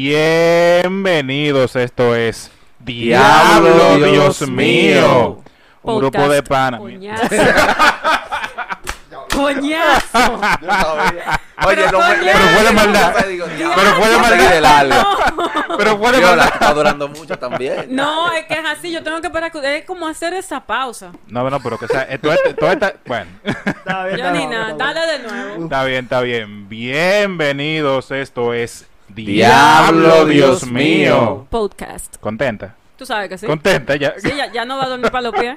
Bienvenidos, esto es Diablo, Diablo, Dios, Dios mío. Un grupo de panas. Coñazo. Coñazo. Oye, Pero no me. coño. Pero fue de maldad. Pero fue de maldad. Pero fue de Viola, maldad. está durando mucho también. No, es que es así. Yo tengo que esperar. que- Es como hacer esa pausa. No, no, pero que sea, esto, esto, todo está- bueno, Está bien, Yo está ni bien, nada. está. Dale de nuevo. está bien, está bien. Bienvenidos, esto es Diablo, Dios mío. Podcast. Contenta, Tú sabes que sí. contenta ya. Sí, ya, ya no va a dormir para los pies.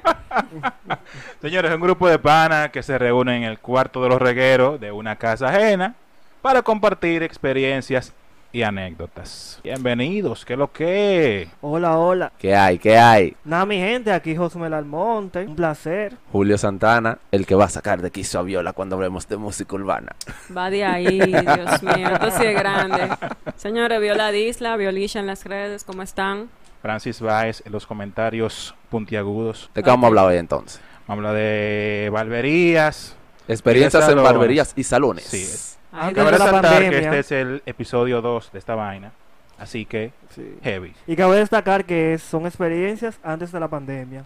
Señores, es un grupo de panas que se reúnen en el cuarto de los regueros de una casa ajena para compartir experiencias y anécdotas. Bienvenidos, ¿qué es lo que? Hola, hola. ¿Qué hay? ¿Qué hay? Nada, mi gente, aquí Josmel Almonte. Un placer. Julio Santana, el que va a sacar de quiso a Viola cuando hablemos de música urbana. Va de ahí, Dios mío. Esto sí es grande. Señores, Viola Disla, Violisha en las redes, ¿cómo están? Francis Baez en los comentarios puntiagudos. ¿De qué vamos a hablar hoy entonces? Habla de barberías. Experiencias en barberías y salones. Sí. Ay, Antes Cabe resaltar que este es el episodio 2 de esta vaina. Así que, Sí. heavy. Y cabe destacar que son experiencias antes de la pandemia.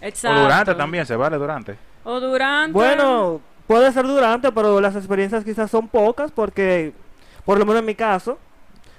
Exacto. O durante también, se vale durante. O durante. Bueno, puede ser durante, pero las experiencias quizás son pocas porque, por lo menos en mi caso,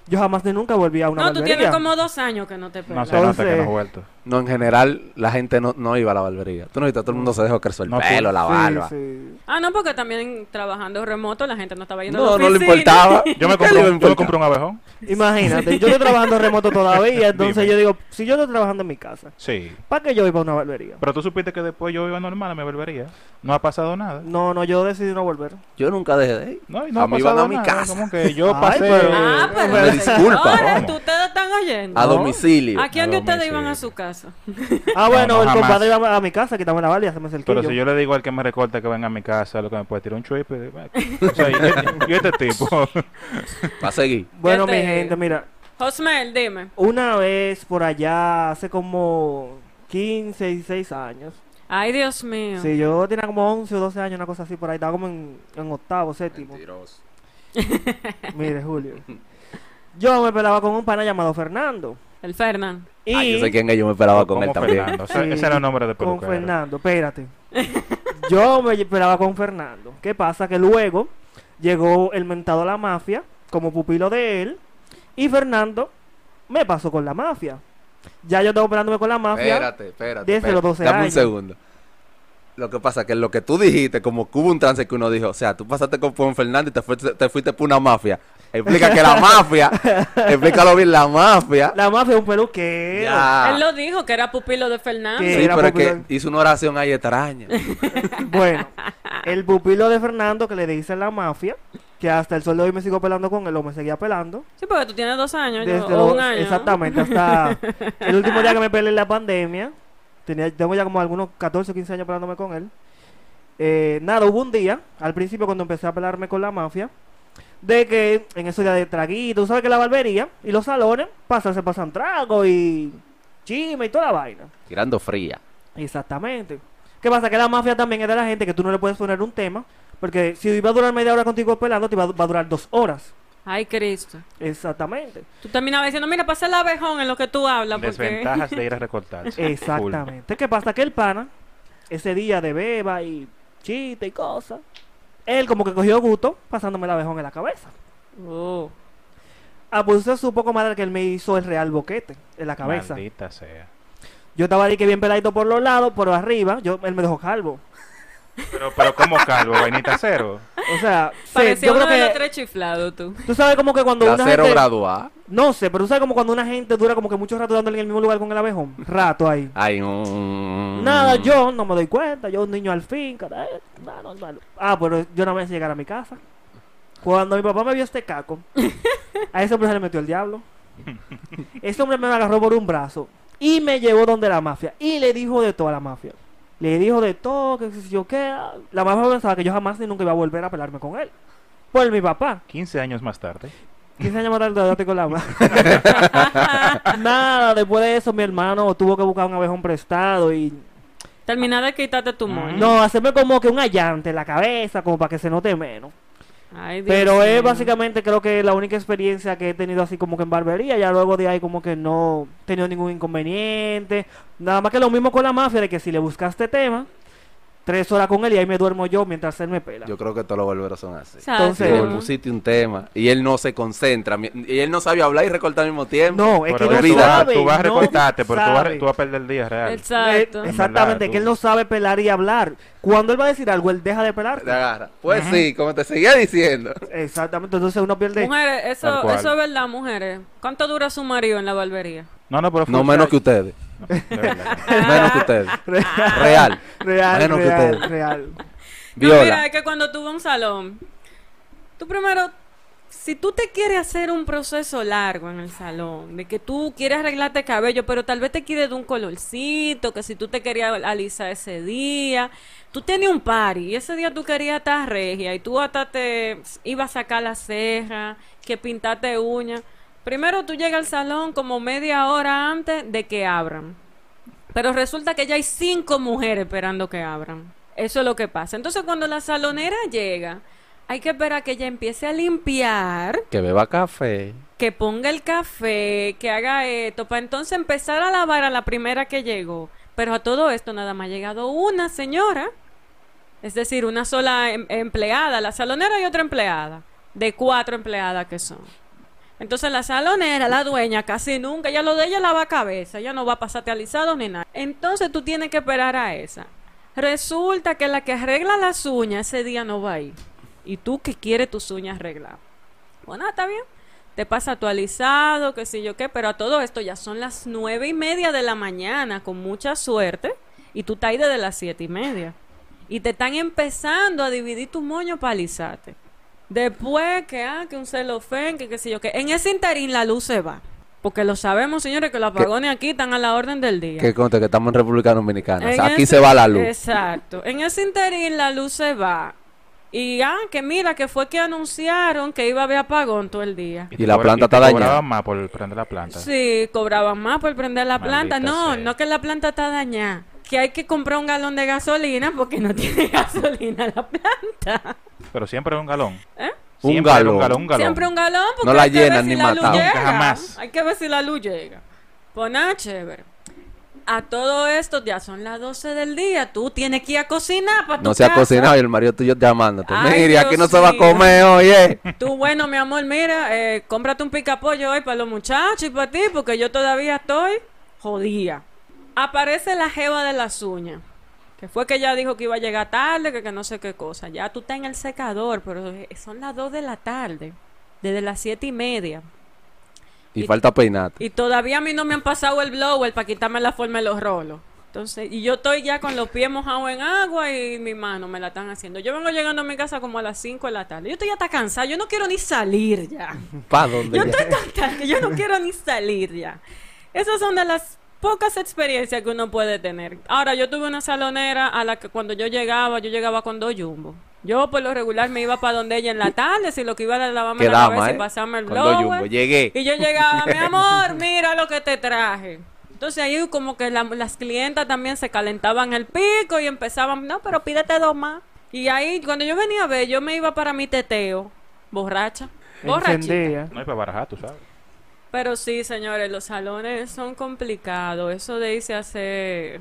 yo jamás ni nunca volví a una No, tú tienes como dos años que no te No pegas. se nota que no has vuelto. No, en general, la gente no, no iba a la barbería. Tú no viste, todo el mundo se dejó crecer el No, pelo, tú- la Sí, barba. sí. Ah, no, porque también trabajando remoto la gente no estaba yendo a No, la no le oficina. importaba. Yo me ¿Qué compré, le iba a un, yo me importar? compré un abejón. Imagínate, yo estoy trabajando remoto todavía, entonces Dime. yo digo, si yo estoy trabajando en mi casa, Sí. ¿para qué yo iba a una barbería? Pero tú supiste que después yo iba normal a mi barbería. No ha pasado nada. No, no, yo decidí no volver. Yo nunca dejé de ir. No, y no A ha mí pasado van a mi nada. casa. Como que yo Ay, pasé. pero- Ah, pero Me disculpa. señores, ¿Cómo? ustedes están oyendo. A domicilio. ¿A quién de ustedes iban a su casa? Ah, bueno, no, el jamás. compadre iba a mi casa, quitame la barba y haceme el Pero si yo le digo al que me recorta que venga a mi casa, lo que me puede tirar un O sea, y, este- y este tipo. Va a seguir. Bueno, ¿Qué mi te- gente, mira, Josmel, dime. una vez por allá, hace como 15, 16 años, Ay, Dios mío. si yo tenía como 11 o 12 años, una cosa así por ahí, estaba como en, en octavo, séptimo. Mire, Julio. Yo me pelaba con un pana llamado Fernando. El Fernán. Y Ah, yo sé quién es, yo me esperaba con él también. Fernando. Sí. Ese era el nombre de con peluquero. Fernando, espérate. Yo me pelaba con Fernando. ¿Qué pasa? Que luego llegó el mentado a la mafia como pupilo de él y Fernando me pasó con la mafia. Ya yo estaba operándome con la mafia. Espérate, espérate. Desde espérate. los 12 Dame un años. segundo. Lo que pasa es que lo que tú dijiste, como que hubo un trance que uno dijo, o sea, tú pasaste con Juan Fernando y te fuiste, te fuiste por una mafia. Explica que la mafia, explícalo bien, la mafia. La mafia es un peluquero. Ya. Él lo dijo, que era pupilo de Fernando. Sí, era pero es que hizo una oración ahí extraña. Bueno, el pupilo de Fernando que le dice la mafia, que hasta el sol de hoy me sigo pelando con él o me seguía pelando. Sí, porque tú tienes dos años yo- Desde o los- un año. Exactamente, hasta el último día que me peleé en la pandemia. Tenía, tengo ya como algunos 14 o 15 años pelándome con él. Eh, nada, hubo un día, al principio cuando empecé a pelarme con la mafia, de que en esos días de traguito, tú sabes que la barbería y los salones pasan, se pasan trago y chisme y toda la vaina. Tirando fría. Exactamente. ¿Qué pasa? Que la mafia también es de la gente que tú no le puedes poner un tema, porque si iba a durar media hora contigo pelando, te va, va a durar dos horas. Ay, Cristo. Exactamente. Tú terminabas diciendo, mira, pasa el abejón en lo que tú hablas. Porque... Desventajas de ir a recortarse. Exactamente. ¿Qué pasa? Que el pana, ese día de beba y chiste y cosas, él como que cogió gusto pasándome el abejón en la cabeza. Oh. Ah, pues usted supo, comadre, que él me hizo el real boquete en la cabeza. Maldita sea. Yo estaba ahí que bien peladito por los lados, por arriba, yo, él me dejó calvo. Pero, pero ¿cómo calvo? ¿Vainita cero? O sea, sí, Parecía yo uno creo de los tres chiflados, tú. Tú sabes como que cuando La una cero gente... graduada. No sé, pero tú sabes como cuando una gente dura como que mucho rato dándole en el mismo lugar con el abejón. Rato ahí. Ay, mm. Nada, yo no me doy cuenta, yo un niño al fin, cara, eh, nada, normal. Ah, pero yo no me llegar a mi casa. Cuando mi papá me vio este caco, a ese hombre se le metió el diablo. Ese hombre me agarró por un brazo y me llevó donde la mafia y le dijo de toda la mafia. Le dijo de todo, que si yo qué. La mafia pensaba que yo jamás ni nunca iba a volver a pelarme con él. Por mi papá. 15 años más tarde. 15 años más tarde date con la mano. Nada, después de eso mi hermano tuvo que buscar un abejón prestado y Terminar de quitarte tu moño. no, hacerme como que un allante en la cabeza, como para que se note menos. Ay, Pero es básicamente creo que la única experiencia que he tenido así como que en barbería. Ya luego de ahí como que no he tenido ningún inconveniente. Nada más que lo mismo con la mafia de que si le buscaste tema, tres horas con él y ahí me duermo yo mientras él me pela. Yo creo que todos los barberos son así. Entonces- Digo, le pusiste un tema y él no se concentra y él no sabe hablar y recortar al mismo tiempo. No, es Pero que no tú, vas, sabe. tú vas a no recortarte, pero tú vas, tú vas a perder el día real. Exacto. Eh, exactamente, verdad, que él no sabe pelar y hablar. Cuando él va a decir algo, él deja de pelar. Te agarra. Pues sí, como te seguía diciendo. Exactamente, entonces uno pierde. Mujeres, eso, eso es verdad, mujeres. ¿Cuánto dura su marido en la barbería? No, no, pero No menos que ustedes. Menos que ustedes. Real. Real, Menos que real, ustedes. real. No, mira, es que cuando tú vas a un salón, tú primero, si tú te quieres hacer un proceso largo en el salón, de que tú quieres arreglarte cabello, pero tal vez te quieres de un colorcito, que si tú te querías alisar ese día, tú tenías un party y ese día tú querías estar regia y tú hasta te ibas a sacar la ceja, que pintaste uñas. Primero tú llegas al salón como media hora antes de que abran. Pero resulta que ya hay cinco mujeres esperando que abran. Eso es lo que pasa. Entonces, cuando la salonera llega, hay que esperar que ella empiece a limpiar, Que beba café. que ponga el café, que haga esto, para entonces empezar a lavar a la primera que llegó. Pero a todo esto nada más ha llegado una señora, es decir, una sola em- empleada, la salonera y otra empleada, de cuatro empleadas que son. Entonces la salonera, la dueña, casi nunca, ya lo de ella lava cabeza, ella no va a pasarte alisado ni nada. Entonces tú tienes que esperar a esa. Resulta que la que arregla las uñas ese día no va a ir. Y tú que quieres tus uñas arregladas. Bueno, está bien. Te pasa tu alisado, qué sé yo qué, pero a todo esto ya son las nueve y media de la mañana, con mucha suerte, y tú estás ahí desde las siete y media. Y te están empezando a dividir tu moño para alisarte. Después que, ah, que un celofén, que qué sé yo qué. En ese interín la luz se va. Porque lo sabemos, señores, que los apagones aquí están a la orden del día. Que conte que estamos en República Dominicana. O sea, En aquí ese- se va la luz. Exacto. En ese interín la luz se va. Y ah, que mira, que fue que anunciaron que iba a haber apagón todo el día. Y la planta está dañada. cobraban más por prender la planta. Sí, cobraban más por prender la planta. No, sea. no que la planta está dañada. Que hay que comprar un galón de gasolina porque no tiene gasolina la planta. Pero siempre es un galón. ¿Eh? Un Siempre galón. un galón, un galón. Siempre un galón porque No la hay que ver llenan si ni la luz matado. llega. Nunca jamás. Hay que ver si la luz llega. Pues nada, chévere. A todo esto ya son las 12 del día. Tú tienes que ir a cocinar para tu No se ha cocinado y el marido tuyo llamándote. Ay, Mire, aquí no se va a comer, oye. Tú, bueno, mi amor, mira, eh, cómprate un picapollo hoy para los muchachos y para ti, porque yo todavía estoy jodida. Aparece la jeva de las uñas, que fue que ella dijo que iba a llegar tarde, que, que no sé qué cosa. Ya tú estás en el secador, pero son las 2 de la tarde, desde las siete y media. Y Y- falta peinarte. Y todavía a mí no me han pasado el blower para quitarme la forma de los rolos. Entonces, y yo estoy ya con los pies mojados en agua y mi mano me la están haciendo. Yo vengo llegando a mi casa como a las 5 de la tarde. Yo estoy hasta cansada, yo no quiero ni salir ya. ¿Para dónde? Yo ya? estoy tan que yo no quiero ni salir ya. Esas son de las pocas experiencias que uno puede tener. Ahora, yo tuve una salonera a la que cuando yo llegaba, yo llegaba con dos jumbo. Yo por lo regular me iba para donde ella en la tarde, si lo que iba era lavarme la dama, cabeza ¿eh? y pasarme el Con dos blower. Llegué. Y yo llegaba, mi amor, mira lo que te traje. Entonces ahí como que la- las clientas también se calentaban el pico y empezaban, no, pero pídete dos más. Y ahí cuando yo venía a ver, yo me iba para mi teteo, borracha, borrachita. Encendía. No hay para barajar, tú sabes. Pero sí, señores, los salones son complicados. Eso de irse a hacer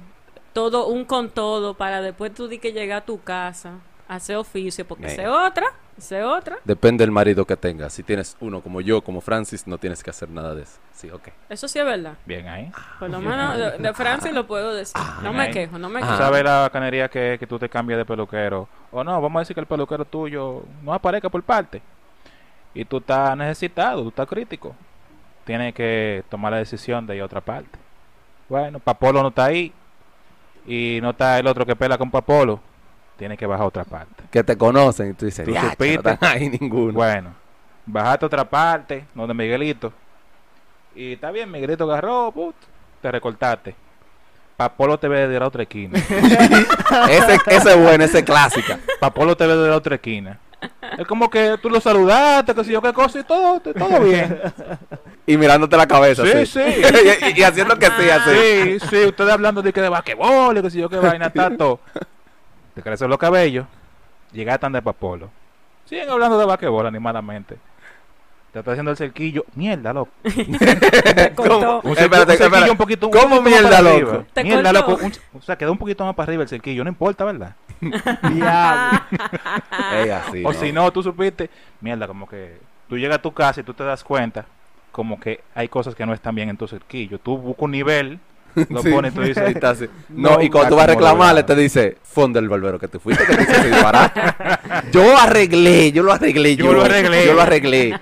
todo, un con todo, para después tú di que llegar a tu casa, a hacer oficio, porque sé otra, sé otra. Depende del marido que tengas. Si tienes uno como yo, como Francis, no tienes que hacer nada de eso. Sí, ok. Eso sí es verdad. Bien ahí. Por lo menos de, de Francis lo puedo decir. No bien me ahí. quejo, no me ¿Tú quejo. sabes la bacanería que, que tú te cambias de peluquero? O no, vamos a decir que el peluquero tuyo no aparezca por parte. Y tú estás necesitado, tú estás crítico. Tienes que tomar la decisión de ir a otra parte. Bueno, Papolo no está ahí. Y no está el otro que pela con Papolo. Tienes que bajar a otra parte. Que te conocen y tú dices, Tú ahí ninguno. Bueno, bajaste a otra parte, donde Miguelito. Y está bien, Miguelito agarró, put, te recortaste. Papolo te ve de la otra esquina. ese, ese es bueno, ese es clásica. Papolo te ve de la otra esquina. Es como que tú lo saludaste, que si yo qué cosa y todo, todo bien. Y mirándote la cabeza. Sí, sí. y, y haciendo que sí, así. Sí, sí, ustedes hablando de que de basquetbol, y que si yo qué vaina, tanto. Te crecen los cabellos, llegaste de Papolo. Siguen hablando de basquetbol animadamente. Te está haciendo el cerquillo. Mierda, loco. Te cortó. Un, cerquillo- Espérate, un cerquillo espérate. un poquito, un ¿Cómo poquito mierda, loco? arriba. Te Mierda, cortó. loco. Un- o sea, quedó un poquito más para arriba el cerquillo. No importa, ¿verdad? Diablo. Ey, así, o no. si no, tú supiste. Mierda, como que tú llegas a tu casa y tú te das cuenta. Como que hay cosas que no están bien en tu cerquillo. Tú buscas un nivel, lo Sí. pones y tú dices. Ahí está, sí. No, No, y cuando tú vas a reclamarle, te dice, fondo del barbero que te fuiste, que te hiciste disparar. yo arreglé, yo lo arreglé, Yo lo arreglé. Yo lo arreglé.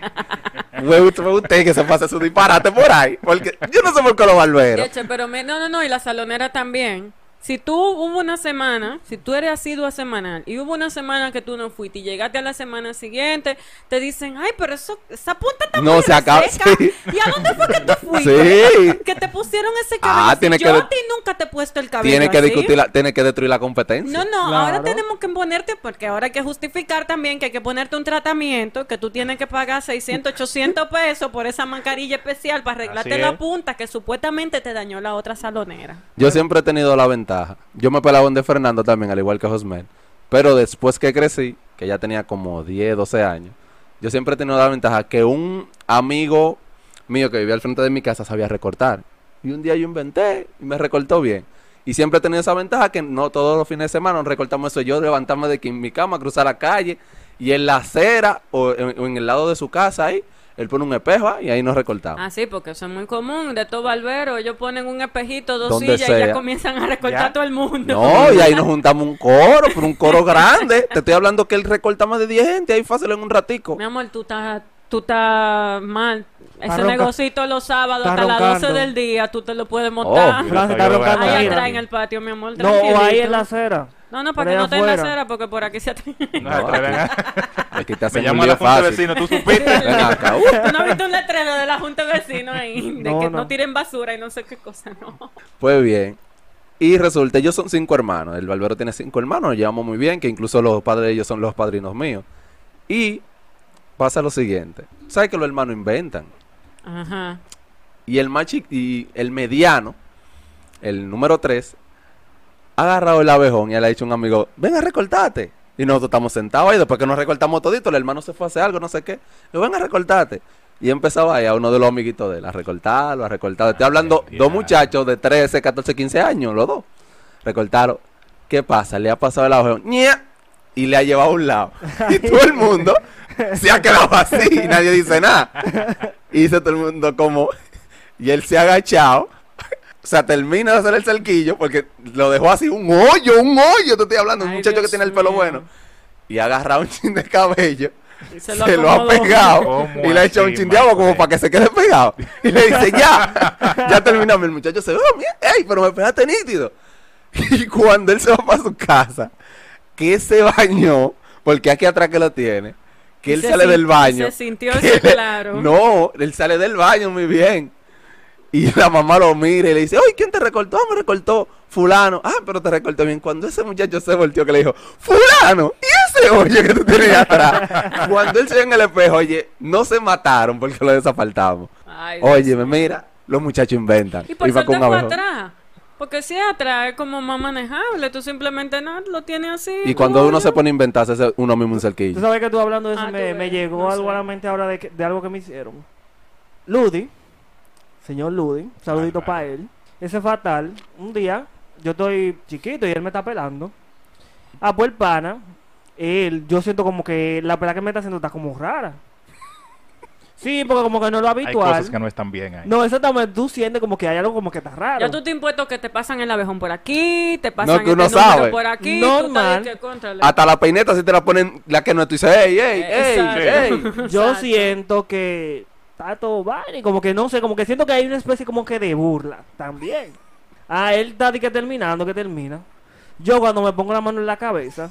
Fue usted, fue usted que se pase su disparate por ahí. Porque yo no sé por qué los barberos. Eche, pero me- no, no, no, y la salonera también. Si tú hubo una semana, si tú eres asidua semanal y hubo una semana que tú no fuiste y llegaste a la semana siguiente, te dicen, ay, pero eso, esa punta está No, muy se acaba- reseca". sí. ¿Y a dónde fue que tú fuiste? Sí. Que te pusieron ese cabello. Ah, tiene que Yo a ti nunca te he puesto el cabello Tiene que discutir, la- tiene que destruir la competencia. No, no, Claro. ahora tenemos que ponerte, porque ahora hay que justificar también que hay que ponerte un tratamiento, que tú tienes que pagar 600, 800 pesos por esa mascarilla especial para arreglarte Así la es. punta que supuestamente te dañó la otra salonera. Yo siempre he tenido la ventaja. Yo me pelaba de Fernando también, al igual que Josmel. Pero después que crecí, que ya tenía como 10, 12 años, yo siempre he tenido la ventaja que un amigo mío que vivía al frente de mi casa sabía recortar. Y un día yo inventé y me recortó bien. Y siempre he tenido esa ventaja que no todos los fines de semana recortamos eso. Yo levantarme de aquí en mi cama, cruzar la calle y en la acera o en, o en el lado de su casa ahí, él pone un espejo ah, y ahí nos recortamos. Ah, sí, porque eso es muy común. De todo barbero, ellos ponen un espejito, dos Donde sillas y ya comienzan a recortar Ya. todo el mundo. No, y ahí nos juntamos un coro, pero un coro grande. Te estoy hablando que él recorta más de 10 gente ahí fácil en un ratico. Mi amor, tú estás tú estás mal. Ese ronca- negocito los sábados está hasta las 12 roncando. del día, tú te lo puedes montar. Oh, Fran, se está roncando, Ahí atrás en el patio, mi amor. No, o ahí en la acera. No, no, para que no te en la afuera. acera, porque por aquí se te... No, se atreven a- Aquí te Me hacen un llama lío la junta de fácil. vecinos, tú supiste. Ven acá, uh. ¿Tú no has visto un letrero de la Junta de Vecinos ahí? De No, que no. no tiren basura y no sé qué cosa, no. Pues bien. Y resulta, ellos son cinco hermanos. El barbero tiene cinco hermanos, nos llevamos muy bien, que incluso los padres de ellos son los padrinos míos. Y pasa lo siguiente. ¿Sabes que los hermanos inventan? Ajá. Y el más y el mediano, el número 3, ha agarrado el abejón y le ha dicho a un amigo, ven a recortarte. Y nosotros estamos sentados ahí, después que nos recortamos todito, el hermano se fue a hacer algo, no sé qué. Le ven a recortarte. Y empezaba ahí a uno de los amiguitos de él, a recortarlo, a recortarlo. Estoy hablando Ay, dos muchachos de 13, 14, 15 años, los dos. Recortaron. ¿Qué pasa? Le ha pasado el abejón. ¡ña! Y le ha llevado a un lado. Y todo el mundo se ha quedado así y nadie dice nada. Y dice todo el mundo como... Y él se ha agachado. O sea, termina de hacer el cerquillo porque lo dejó así, un hoyo, un hoyo. Te estoy hablando, un Ay, muchacho que tiene el pelo mío. bueno. Y ha agarrado un chin de cabello. Y Se, se lo ha pegado. ¿Cómo Y le ha hecho un chin de agua como para que se quede pegado. Y le dice, ya. ya terminamos. El muchacho se ve, oh, mira, ey, pero me pegaste nítido. Y cuando él se va para su casa, que se bañó, porque aquí atrás que lo tiene, que él se sale sin- del baño. se sintió que claro. No, él sale del baño muy bien. Y la mamá lo mira y le dice, oye, ¿quién te recortó? Me recortó fulano. Ah, pero te recortó bien. Cuando ese muchacho se volteó que le dijo, fulano, ¿y ese hoyo que tú tienes atrás? Cuando él se ve en el espejo, oye, no se mataron porque lo desapartamos. Ay, Dios Oye, mío. mira, los muchachos inventan. Y por suerte con atrás. Porque si atrás es como más manejable. Tú simplemente no lo tienes así. Y cuando no, uno no. se pone a inventarse uno mismo un Tú cerquillo. sabes que tú hablando de eso Ah, me, tú me llegó algo a la mente ahora de, que- de algo que me hicieron. Ludi, señor Ludi, saludito para él. Ese fatal, un día, yo estoy chiquito y él me está pelando. Ah, pues el pana, él, yo siento como que la pelada que me está haciendo está como rara. Sí, porque como que no es lo Hay habitual. cosas que no están bien ahí. No, exactamente, tú sientes como que hay algo como que está raro. Ya tú te impuesto que te pasan el abejón por aquí, te pasan que uno este número sabe. por aquí. Normal. Tú. Hasta la peineta si te la ponen la que no tú dices, ey, ey, ey, Exacto. ey. Yo siento que está todo vaina y como que no sé, como que siento que hay una especie como que de burla también. Ah, él está que terminando, que termina. Yo cuando me pongo la mano en la cabeza,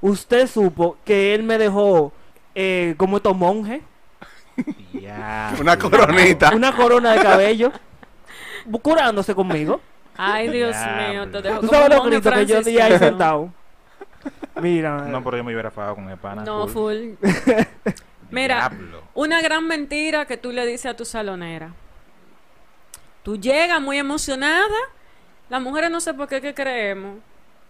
usted supo que él me dejó eh, como estos monjes, Ya. Una coronita. una corona de cabello, curándose conmigo. Ay, Dios Diablo. mío, te dejo Tú como sabes los monje gritos que yo di ahí sentado. Mira, No, pero yo me hubiera fajado con el pana. No, full. full. Mira, Diablo. una gran mentira que tú le dices a tu salonera. Tú llegas muy emocionada. Las mujeres no sé por qué que creemos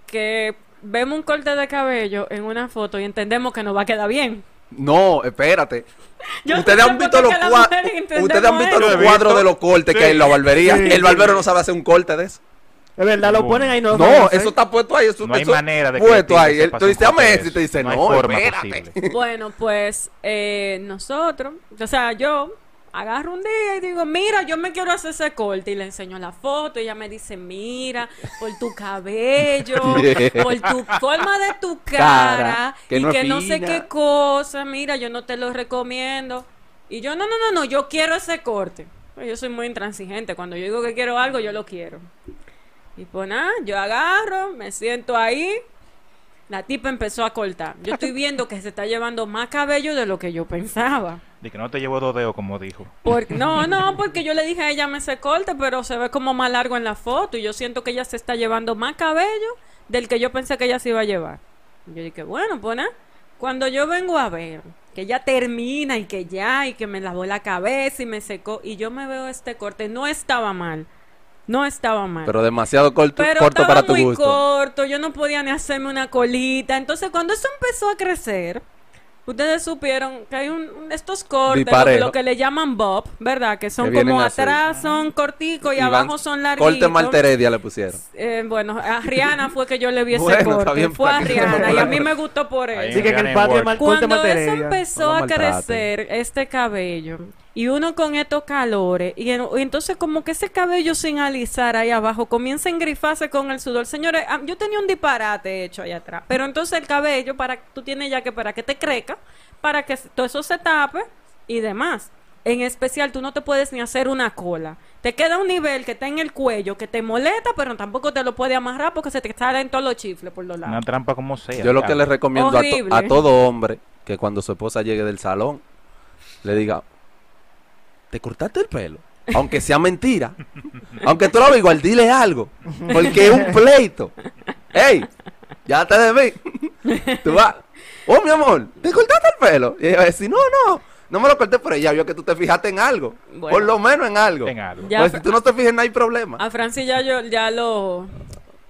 que vemos un corte de cabello en una foto y entendemos que nos va a quedar bien. No, espérate. Yo ustedes han visto los cuadros. Ustedes han visto los cuadros de los cortes que hay en la barbería. Sí, el barbero no sabe hacer un corte de eso. Es verdad, lo ponen ahí, no No, eso está puesto ahí. Eso, No hay eso manera de que puesto ahí. Él- dame de y te dice, No hay no, forma espérate. Bueno, pues eh, nosotros, o sea, yo agarro un día y digo, mira, yo me quiero hacer ese corte y le enseño la foto y ella me dice, mira, por tu cabello, por tu forma de tu cara, Cara, que y no que no sé qué cosa, mira, yo no te lo recomiendo. Y yo, no, no, no, no, yo quiero ese corte. Pues Yo soy muy intransigente, cuando yo digo que quiero algo, yo lo quiero. Y pues nada, yo agarro, me siento ahí, la tipa empezó a cortar. Yo estoy viendo que se está llevando más cabello de lo que yo pensaba. De que no te llevo dos dedos, como dijo. Por- no, no, porque yo le dije a ella me se corte, pero se ve como más largo en la foto y yo siento que ella se está llevando más cabello del que yo pensé que ella se iba a llevar. Yo dije, bueno, pues nada, cuando yo vengo a ver que ella termina y que ya, y que me lavó la cabeza y me secó, y yo me veo este corte, no estaba mal, no estaba mal. Pero demasiado corto, Pero corto estaba para tu muy gusto. corto, yo no podía ni hacerme una colita. Entonces, cuando eso empezó a crecer, ustedes supieron que hay un, un- estos cortes, lo lo que le llaman bob, ¿verdad? Que son Que como así. atrás son corticos y, abajo son larguitos. Corte Malteredia le pusieron. Eh, bueno, a Rihanna fue que yo le vi ese Bueno, está corte. bien, Fue a Rihanna y a mí me gustó por eso. Sí, que, que el patio en Cuando eso empezó No a crecer, este cabello, y uno con estos calores, y, en- y entonces como que ese cabello sin alisar ahí abajo comienza a engrifarse con el sudor. Señores, ah, yo tenía un disparate hecho allá atrás, pero entonces el cabello, para tú tienes ya que para que te crezca, para que todo eso se tape y demás. En especial, tú no te puedes ni hacer una cola. Te queda un nivel que está en el cuello, que te molesta, pero tampoco te lo puede amarrar porque se te salen todos los chifles por los Una lados. trampa como sea. Yo lo que le recomiendo a, to- Horrible. a todo hombre que cuando su esposa llegue del salón le diga, ¿te cortaste el pelo? Aunque sea mentira. Aunque tú lo hagas igual, dile algo. Porque es un pleito. ¡Ey! Ya te debí. Tú vas. Oh, mi amor, ¿te cortaste el pelo? Y ella va a decir, no, no. No me lo corté, pero ella vio que tú te fijaste en algo. Bueno. Por lo menos en algo. En algo. Ya pues si tú no te fijas, no hay problema. A Francis ya yo ya lo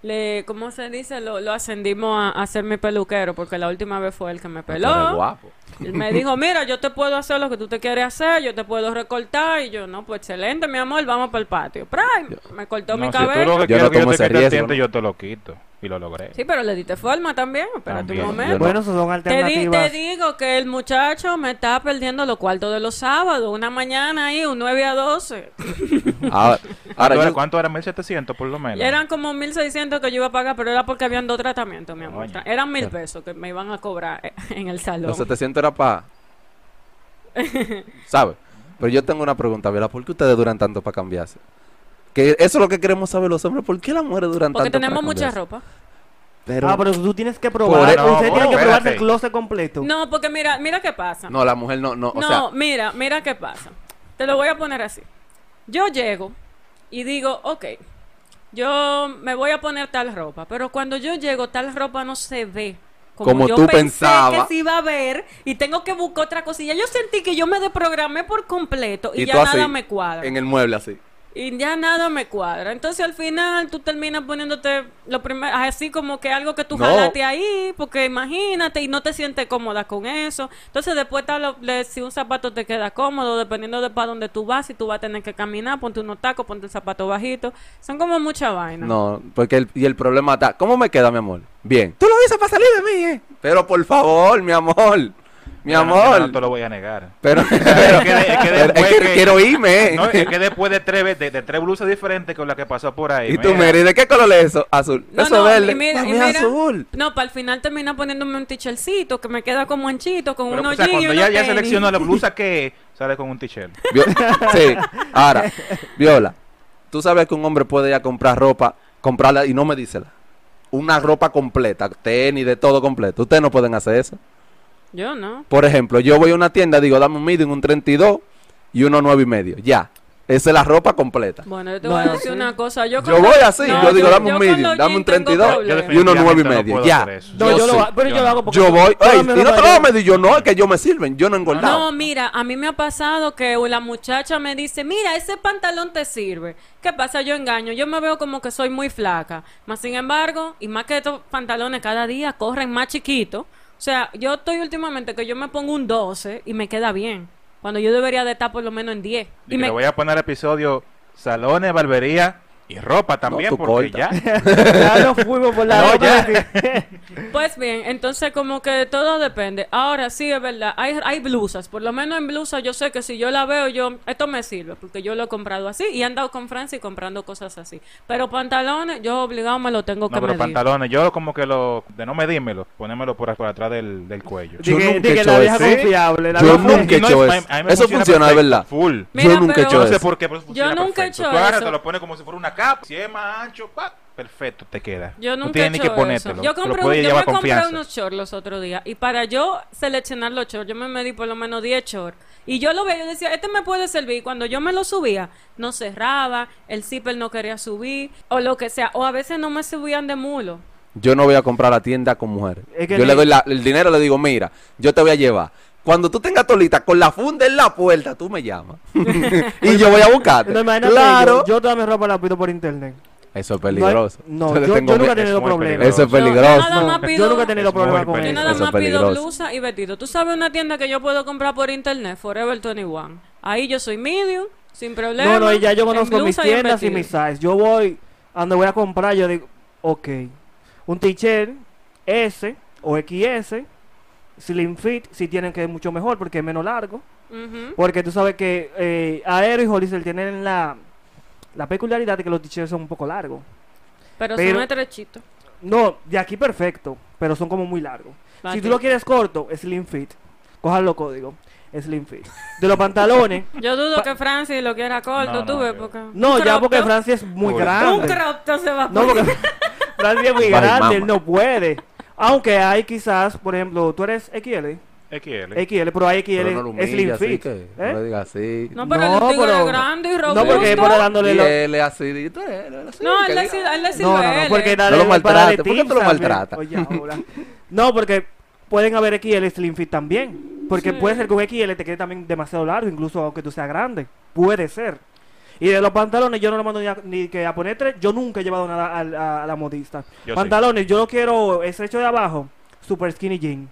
le ¿cómo se dice? Lo, lo ascendimos a, a ser mi peluquero porque la última vez fue él que me peló. guapo. Él me dijo, "Mira, yo te puedo hacer lo que tú te quieres hacer, yo te puedo recortar." Y yo, "No, pues excelente, mi amor, vamos para el patio." Prime, me cortó mi si tú cabello. lo que Yo no yo tomo te yo te lo quito. Y lo logré. Sí, pero le diste forma también. Espérate También. un momento. no. Bueno, esas son Te, di- alternativas. te digo que el muchacho me está perdiendo los cuartos de los sábados, una mañana ahí, un 9 a 12. Ahora, ahora ¿Cuánto, era, yo- ¿Cuánto era? 1700 por lo menos. Eran como 1.600 que yo iba a pagar, pero era porque habían dos tratamientos, mi amor. Eran mil pesos que me iban a cobrar eh, en el salón. Los 700 era para... ¿Sabes? Pero yo tengo una pregunta, ¿verdad? ¿Por qué ustedes duran tanto para cambiarse? Que eso es lo que queremos saber los hombres. ¿Por qué las mujeres duran Porque tanto tenemos para mucha cambiarse? ropa. Pero, Ah, pero tú tienes que probar. No, Usted tiene que probarse el closet completo. No, porque mira, mira qué pasa. No, la mujer no, no, o no, sea... mira, mira qué pasa. Te lo voy a poner así. Yo llego y digo, ok, yo me voy a poner tal ropa, pero cuando yo llego, tal ropa no se ve. Como yo tú pensé pensabas. que se iba a ver y tengo que buscar otra cosilla. Yo sentí que yo me desprogramé por completo y, Y ya así, nada me cuadra. En el mueble así. Y ya nada me cuadra. Entonces al final tú terminas poniéndote lo primero, así como que algo que tú No. jalaste ahí, porque imagínate y no te sientes cómoda con eso. Entonces después está lo- le- si un zapato te queda cómodo, dependiendo de para dónde tú vas, si tú vas a tener que caminar, ponte unos tacos, ponte el zapato bajito. Son como mucha vaina. No, porque el, y el problema está... ¿Cómo me queda, mi amor? Bien. Tú lo dices para salir de mí, ¿eh? Pero por favor, mi amor. Mi no- amor. No te lo voy a negar. Pero, Es que, de- es que después es que que- quiero irme. No, es que después de tres, de, de tres blusas diferentes con la que pasó por ahí. Y tú, mira, mira, ¿y de qué color es eso? Azul. No, eso no, es verde. y mira, y Mami, mira. azul. No, para el final termina poniéndome un t-shirtcito que me queda como anchito, con pero, unos o sea, jeans y cuando unos ya, ya seleccionó la blusa que sale con un t-shirt. Vio- sí. Ahora, Viola, tú sabes que un hombre puede ir a comprar ropa, comprarla y no me dísela. Una ropa completa, tenis, de todo completo. Ustedes no pueden hacer eso. Yo no. Por ejemplo, yo voy a una tienda, digo, dame un medium, un 32 y uno 9 y medio. Ya. Esa es la ropa completa. Bueno, yo te voy a decir sí. una cosa. Yo, voy así, no, yo digo, dame un medium, dame un jeans tengo 32, problemas. y uno nueve y definitivamente no medio, ya. No, Yo yo, lo pero yo, Yo lo no. hago porque Yo voy, ey, y no te lo medir, yo no, es que yo me sirven, yo no he engordado. No, mira, a mí me ha pasado que la muchacha me dice, mira, ese pantalón te sirve. ¿Qué pasa? Yo engaño, yo me veo como que soy muy flaca. Más sin embargo, y más que estos pantalones cada día corren más chiquitos. O sea, yo estoy últimamente que yo me pongo un 12 y me queda bien. Cuando yo debería de estar por lo menos en 10. Y Y que me... le voy a poner episodio salones, barbería y ropa también, tú porque corta. ya. Ya nos fuimos por la No, ropa ya. de- Pues bien, entonces como que todo depende. Ahora sí es verdad, hay, hay blusas, por lo menos en blusa yo sé que si yo la veo, yo esto me sirve, porque yo lo he comprado así y he andado con Francia y comprando cosas así. Pero pantalones, yo obligado me lo tengo que No, pero medir. pantalones, yo como que lo, de no medírmelo, ponérmelo por, por atrás del, del cuello. Yo Di que- nunca di he que hecho la vieja eso. confiable. la Yo nunca he no hecho eso. Eso funciona verdad. Full. Mira, Yo nunca he hecho No sé eso. por qué, pero eso funciona nunca he hecho Tú agarras, eso. te lo pones como si fuera una capa, si es más ancho, pa, perfecto, te queda. Yo no nunca tienes he ni hecho que ponértelo. Yo, lo compré, un- yo me compré unos shorts los otros días y para yo seleccionar los shorts, yo me medí por lo menos 10 shorts. Y yo lo veía y decía, este me puede servir. Y Cuando yo me lo subía, no cerraba, el zipper no quería subir, o lo que sea. O a veces no me subían de mulo. Yo no voy a comprar a la tienda con. Es que yo le doy la- el dinero, le digo, mira, yo te voy a llevar. Cuando tú tengas tolita con la funda en la puerta, tú me llamas. y yo voy a buscarte. No, claro. yo, yo toda mi ropa la pido por internet. Eso es peligroso. No, Yo hay- le no, yo, yo nunca he tenido Es problemas. Eso es Yo- yo peligroso. nada pido- yo nunca he tenido problemas con Yo peligroso. nada Eso más es pido peligroso. blusa y vestido. ¿Tú sabes una tienda que yo puedo comprar por internet? Forever 21. Ahí yo soy medium, sin problema. No, no, y ya yo conozco mis y tiendas y vestido. mis size. Yo voy a donde voy a comprar, yo digo, ok, un t-shirt S o XS, slim fit, si tienen que es mucho mejor porque es menos largo. Porque tú sabes que eh, Aero y Hollister tienen la, la peculiaridad de que los t-shirts son un poco largos. Pero, Pero- son estrechitos. No, de aquí perfecto, pero son como muy largos. Si tú lo quieres corto, slim fit. Cojan los códigos, slim fit. De los pantalones, Yo dudo que Francis lo quiera corto, No, yo- porque... no, un ya porque Francia es muy Uy. Un grande. crop top se va a No, porque Francia es muy grande, él no puede. Aunque hay quizás, por ejemplo, tú eres XL, XL. XL, pero hay XL Pero no humilla, Slim Fit. que, ¿eh? No le digas así. No, pero No, el tigre pero- es grande y robusto. No, porque por dándole lo... es eres- él es así, No, él le sirve- No, no, no, L. porque dale, No lo darle ¿por qué tú lo maltratas? Oye, ahora. No, porque pueden haber XL Slim Fit también. Porque Sí. puede ser que un XL te quede también demasiado largo, incluso aunque tú seas grande. Puede ser. Y de los pantalones yo no lo mando ni, a- ni que a poner tres. Yo nunca he llevado nada al- a, a la modista. Yo pantalones, yo lo quiero estrecho de abajo, super skinny jean.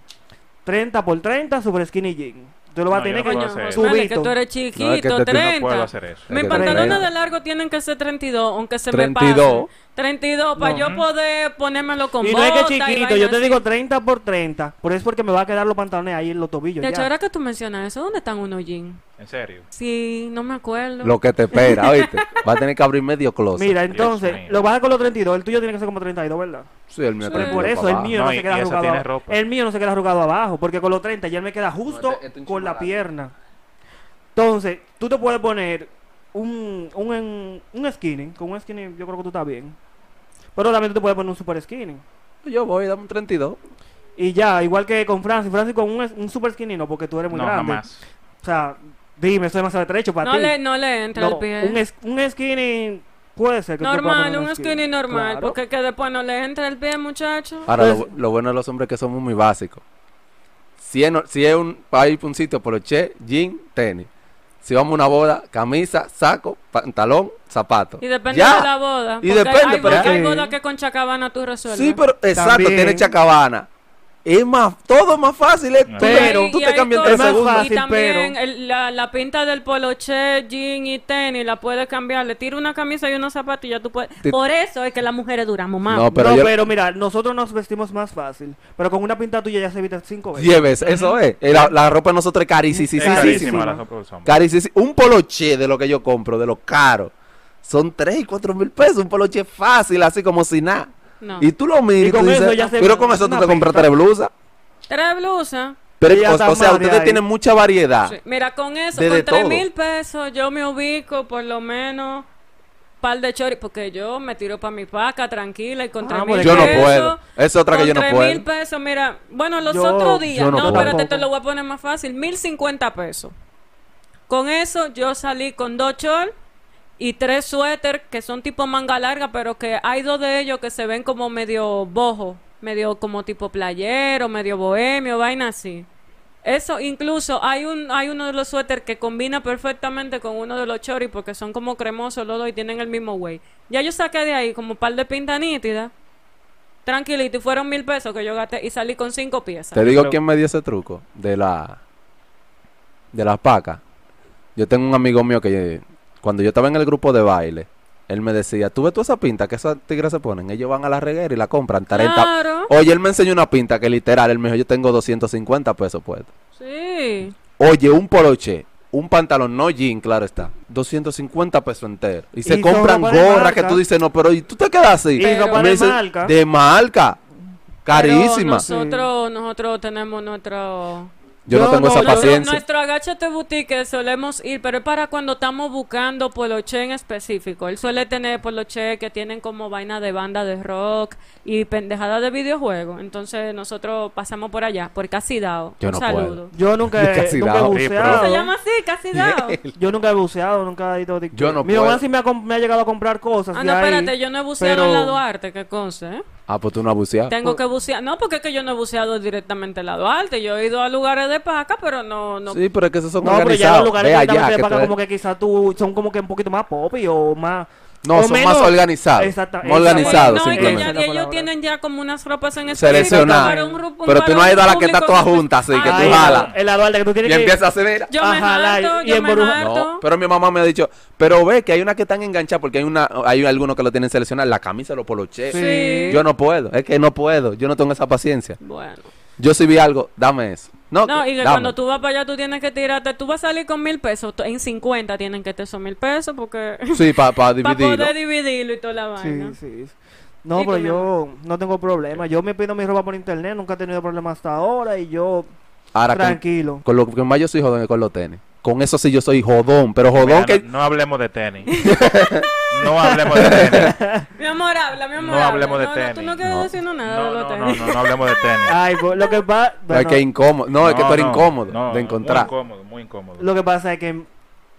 30 por 30, super skinny jean. Tú lo vas No, a tener no que subito. es que tú eres No, chiquito, es que te- tú no 30. puedo hacer eso. Mis pantalones 30. de largo tienen que ser 32, aunque se 32. me pase. 32, para No. yo poder ponérmelo con Y no es que chiquito, yo te así. digo 30 por 30. Por eso es porque me va a quedar los pantalones ahí en los tobillos. De hecho, ya. ahora que tú mencionas eso, ¿dónde están unos jeans? En serio. Sí, no me acuerdo. Lo que te espera, ¿oíste? Va a tener que abrir medio closet. Mira, entonces, lo vas a con los 32. El tuyo tiene que ser como 32, ¿verdad? Sí, el mío Sí. Por eso, el mío no, No, se queda arrugado. El mío no se queda arrugado abajo, porque con los 30 ya él me queda justo este- este un con la pierna. Entonces, tú te puedes poner un, un, en- un skinny. Con un skinny yo creo que tú estás bien. Pero también tú te puedes poner un super skinny. Yo voy, dame un 32. Y ya, igual que con Francis. Francis con un, un super skinny no, porque tú eres muy no, grande. jamás. O sea, dime, estoy demasiado estrecho para no, ti. le, no le entra No, el pie. un, es- un skinny puede ser que normal, un skinny normal, Claro. porque que después no le entra el pie, muchacho. Ahora, lo, Pues- lo bueno de los hombres es que somos muy básicos. Si es, si es un, para ir pa' un sitio, poloché, jean, tenis. Si vamos a una boda, camisa, saco, pantalón, zapato. Y depende Ya. de la boda. Y porque depende, hay, pero- hay Sí. bodas que con chacabana tú resuelves. Sí, pero exacto, También. tiene chacabana. Es más, todo es más fácil. Es, tú, Pero- te- tú Y te cambias tres más segundos. fácil, y también pero- el- la, la pinta del poloché, jean y tenis la puedes cambiar. Le tiro una camisa y unos zapatos y ya tú puedes. Por eso es que las mujeres duramos más. No, pero no, yo- pero mira, nosotros nos vestimos más fácil. Pero con una pinta tuya ya se evita cinco veces. Diez veces, eso es. La, la ropa de nosotros es carísima. De. Un poloché de lo que yo compro, de lo caro, son 3 y 4 mil pesos. Un poloché fácil, así como si nada. No. Y tú lo miras Y y tú con dices, eso ya se- pero con eso tú te compras tres blusas. Tres blusas. Pero, o, o sea, ustedes ahí. tienen mucha variedad. Sí. Mira, con eso, De- con de tres todo. mil pesos, yo me ubico por lo menos par de choris, porque yo me tiro para mi paca tranquila y con Ah, tres mil Yo no pesos. puedo. Es otra que con yo no tres puedo. mil pesos, mira, bueno, los Yo- otros días, no no, espérate, te lo voy a poner más fácil, mil cincuenta pesos. Con eso yo salí con dos shorts y tres suéter que son tipo manga larga, pero que hay dos de ellos que se ven como medio bojo, medio como tipo playero, medio bohemio, vaina así. Eso, incluso hay un hay uno de los suéter que combina perfectamente con uno de los choris porque son como cremosos los dos y tienen el mismo weight. Ya yo saqué de ahí como un par de pinta nítida. Tranquilito, y fueron mil pesos que yo gasté y salí con cinco piezas. Te digo Pero- quién me dio ese truco de la de las pacas. Yo tengo un amigo mío que cuando yo estaba en el grupo de baile, él me decía, ¿tú ves toda esa pinta que esos tigres se ponen? Ellos van a la reguera y la compran 30. Claro. Oye, él me enseñó una pinta que literal, él me dijo, yo tengo 250 pesos puestos. Sí. Oye, un poloche, un pantalón, no jean, claro está. 250 pesos entero. Y se Y compran gorras que tú dices, no, pero ¿y tú te quedas así? Me de marca. De marca. Pero Carísima. nosotros, nosotros tenemos nuestro... Yo, no Yo tengo no- esa paciencia. nuestro agáchate boutique solemos ir, pero es para cuando estamos buscando poloche en específico. Él suele tener poloche que tienen como vaina de banda de rock y pendejada de videojuegos. Entonces nosotros pasamos por allá, por Casi Dao. Yo Un no saludo. puedo. Yo nunca, he- Casi nunca he buceado. Se llama así, Casi Dao. Yo nunca he buceado, nunca he ido a Yo no Mi puedo. mamá sí me ha, com- me ha llegado a comprar cosas. Ah, de no, ahí, espérate, yo no he buceado pero- en la Duarte, que conce, ¿eh? Ah, pues tú no has buceado. Tengo que bucear. No, porque es que yo no he buceado directamente en la Duarte. Yo he ido a lugares de paca, pero no... no Sí, pero es que esos son No, pero ya organizados. los lugares Ve que allá, que te pagan tú- como que quizás tú son como que un poquito más popi o más... No, o son menos- más organizados. Exacta- Más exacto. organizados, no, y que simplemente. ya- ellos tienen ya como unas ropas en específico Seleccionadas. Pero tú no has ido a la que está toda junta, así, que tú jalas. En la Duarte que tú tienes Y que... empiezas a hacer. Yo me harto, y. No, pero mi mamá me ha dicho, pero ve que hay una que están enganchadas porque hay una hay algunos que lo tienen seleccionado, la camisa, los poloches. Sí. Yo no puedo, es que no puedo, yo no tengo esa paciencia. Bueno. Yo si vi algo, dame eso. No, No, y que dame. cuando tú vas para allá tú tienes que tirarte, tú vas a salir con mil pesos, to- en 50 tienen que ter esos mil pesos porque... Sí, para para dividirlo. poder dividirlo y toda la vaina. Sí, sí. No, ¿Y pero yo no tengo problema. Yo me pido mi ropa por internet, nunca he tenido problema hasta ahora y yo Ahora, tranquilo. con lo que más yo soy es con los tenis. Con eso sí yo soy jodón, pero jodón Mira, que... no, no hablemos de tenis. no hablemos de tenis. Mi amor, habla, mi amor. No habla. hablemos de no, no, tú tenis. no quieres No. nada No, de los no, no, tenis. no, no hablemos de tenis. Ay, pues, lo que pasa... es que incómodo. No, es que tú eres no, incómodo no, de encontrar. Muy incómodo, muy incómodo. Lo que pasa es que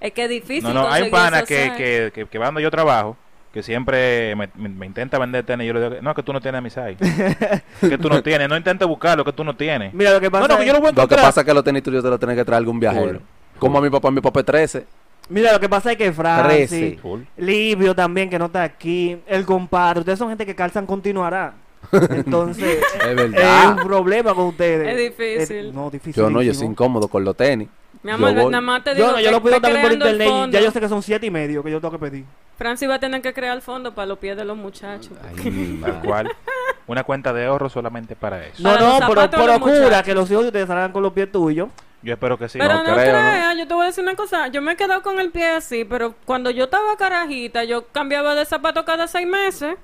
Es que es difícil No, no, hay un conseguir pana esos que, que, que, donde yo trabajo, que siempre me, me- me intenta vender tenis. y Yo le digo, no, que tú no tienes mi size. que tú no tienes. No intentes buscar lo que tú no tienes. Mira, lo que pasa No, no, que es- yo lo voy a Lo que pasa es que los tenis tuyos te los tiene que traer algún viajero. Como a mi papá, mi papá es 13. Mira, lo que pasa es que Francis, Trece. Livio también, que no está aquí, el compadre, ustedes son gente que calzan continuará. Entonces, Es un problema con ustedes. Es difícil. No, difícil. Yo no, yo soy incómodo con los tenis. Mi amor, Yo voy. nada más te digo Yo no, yo lo pido también por creando el internet y fondo. ya yo sé que son siete y medio que yo tengo que pedir. Francis va a tener que crear el fondo para los pies de los muchachos. Ay, mi Tal madre. cual. Una cuenta de ahorro solamente para eso. No, Para los no, pero zapatos de los procura muchachos. que los hijos de ustedes salgan con los pies tuyos. Yo espero que sí. Pero No no, creo, ¿no? creas, yo te voy a decir una cosa. Yo me he quedado con el pie así, pero cuando yo estaba carajita, yo cambiaba de zapato cada seis meses.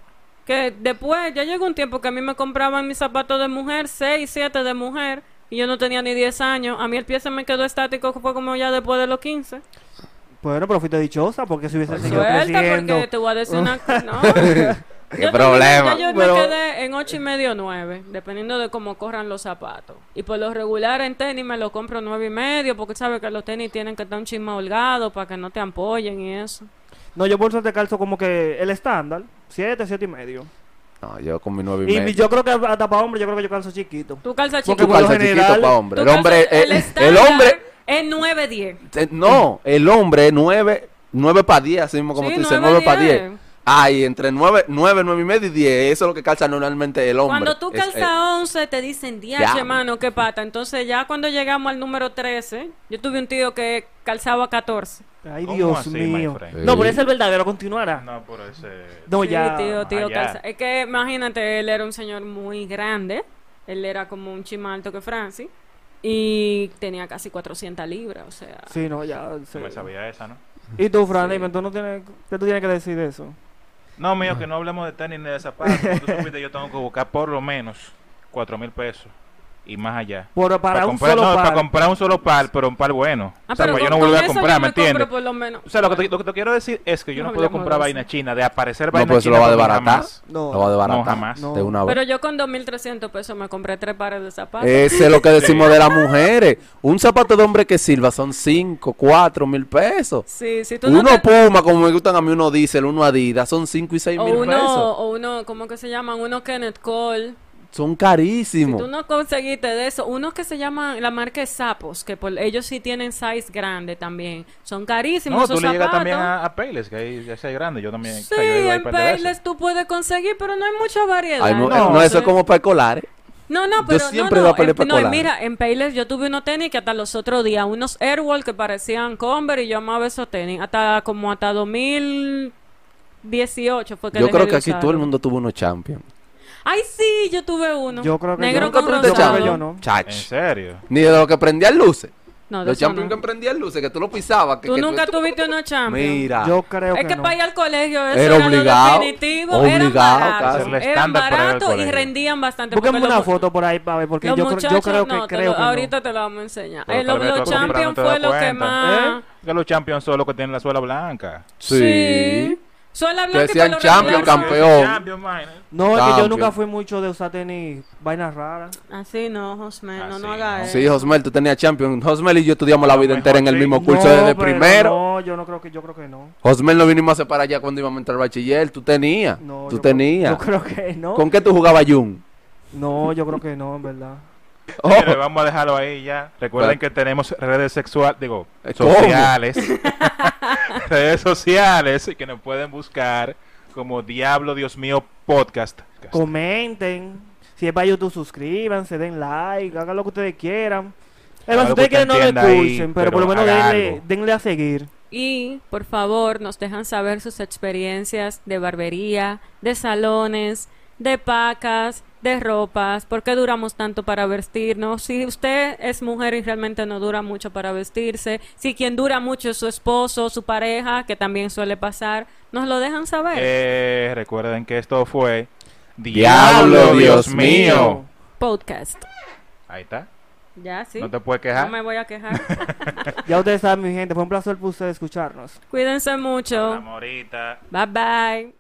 Que después, ya llegó un tiempo que a mí me compraban mis zapatos de mujer, seis, siete de mujer, y yo no tenía ni 10 años. A mí el pie se me quedó estático, fue como ya después de los 15. Bueno, pero fuiste dichosa porque si hubiese seguido Suelta, creciendo. porque te voy a decir una cosa. No. ¿Qué yo problema? Yo me quedé en ocho y medio nueve, dependiendo de cómo corran los zapatos. Y por lo regular en tenis me lo compro nueve y medio, porque sabes que los tenis tienen que estar un chisme holgado para que no te ampollen y eso. No, yo bolsas de calzo como que el estándar, siete, siete y medio. No, yo con mi 9 y, y medio. yo creo que hasta para hombre, yo creo que yo calzo chiquito. Tú calzas chiquito. Tú calzas general, chiquito para hombre. El hombre, el, el, el hombre. Es 9-10. Eh, no, el hombre es 9, 9 para 10, así mismo como sí, tú dices, 9 para 10. Ay, entre nueve, nueve, nueve y medio y diez, eso es lo que calza normalmente el hombre. Cuando tú calzas eh, 11 te dicen, diache, mano, qué pata. Entonces ya cuando llegamos al número 13, yo tuve un tío que calzaba 14. Ay, ¿Cómo Dios así, mío. No, pero ese es el verdadero, continuará. No, por ese. No, Sí, ya. tío, tío, allá. calza- Es que imagínate, él era un señor muy grande. Él era como un chima alto que Francis. Y tenía casi 400 libras, o sea. Sí, no, ya. No sí. me sabía esa, ¿no? Y tú, Fran, Sí. dime, tú no tienes, ¿qué tú tienes que decir de eso? No, mío, que no hablemos de tenis ni de zapatos. Tú supiste, yo tengo que buscar por lo menos cuatro mil pesos. Y más allá. Por, para un comprar, solo no, par. para comprar un solo par, pero un par bueno. Ah, o sea, pero para yo no con a comprar, ¿me entiendes? por lo menos. O sea, lo que, te, lo que te quiero decir es que yo no, No puedo comprar de vaina china, de aparecer No, vaina pues china. lo va a desbaratar. jamás. No. Lo va a desbaratar. No, jamás. No. De una vez. Pero yo con 2.300 pesos me compré tres pares de zapatos. Ese es lo que decimos de las mujeres. Un zapato de hombre que sirva son 5, 4 mil pesos. Sí, si tú no Uno te- Puma, como me gustan a mí, uno Diesel, uno Adidas, son 5 y 6 o mil uno, pesos. o uno, ¿cómo que se llaman? Uno Kenneth Cole. Son Si carísimos. tú no conseguiste de eso, unos que se llaman, la marca es Sapos, que por, ellos sí tienen size grande también. Son carísimos No, esos tú le llegas zapatos. también a, a Payless, que ahí ya sea grande. Yo también. Sí, yo en. Payless tú puedes conseguir, pero no hay mucha variedad. Ay, no, no, no, eso es como para escolares. No, no, pero siempre no, no, en- para no, mira, en Payless yo tuve unos tenis que hasta los otros días, unos Airwall que parecían Converse y yo amaba esos tenis, hasta como hasta 2018 fue que Yo creo que aquí todo el mundo tuvo unos champions. Ay, sí, yo tuve uno. Yo creo que Negro yo con nunca champion. yo no. Chach. ¿En serio? Ni de lo que prendían luces. No, de Los champions no. que prendían luces, que tú lo pisabas. Que, Tú que nunca tú- tuviste unos champions. Mira. Yo creo Es que, que no. para ir al colegio eso Era era, obligado, lo definitivo, eran obligado, baratos, eran baratos y colegio. rendían bastante. Búsquenme una los- foto por ahí para ver, porque yo, yo creo que no, te creo lo- que no. ahorita te lo vamos a enseñar. Eh, los los Champions te fue lo que más... ¿Eh? Que los Champions son los que tienen la suela blanca. Sí. Que decían regular. campeón. No, es que yo Champion. nunca fui mucho de usar tenis vainas raras. Así no, Josme, no, no haga no. eso. Sí, Josmel, tú tenías champion. Josmel y yo estudiamos la A lo vida entera en el mismo curso No, desde primero. No, yo no creo que yo creo que no. Josmel no vinimos a separar ya cuando íbamos a entrar al bachiller. Tú tenías. No, tú yo tenías. Creo, yo creo que no. ¿Con qué tú jugabas Jun? No, yo creo que no, en verdad. Oh, vamos a dejarlo ahí ya. Recuerden que tenemos redes sexuales, digo, ¿Cómo? sociales. redes sociales que nos pueden buscar como Diablo Dios mío podcast. Comenten. Si es para YouTube, suscríbanse, den like, hagan lo que ustedes quieran. Si ustedes quieren no lo ahí, escuchen, pero, por lo menos denle, denle a seguir. Y, por favor, nos dejan saber sus experiencias de barbería, de salones, de pacas, de ropas, por qué duramos tanto para vestirnos. Si usted es mujer y realmente no dura mucho para vestirse, si quien dura mucho es su esposo, su pareja, que también suele pasar, nos lo dejan saber. Eh, recuerden que esto fue Diablo, Dios mío. Podcast. Ahí está. Ya, sí. No te puedes No quejar. me voy a quejar. Ya ustedes saben, mi gente, fue un placer para ustedes escucharnos. Cuídense mucho. Amorita. Bye bye.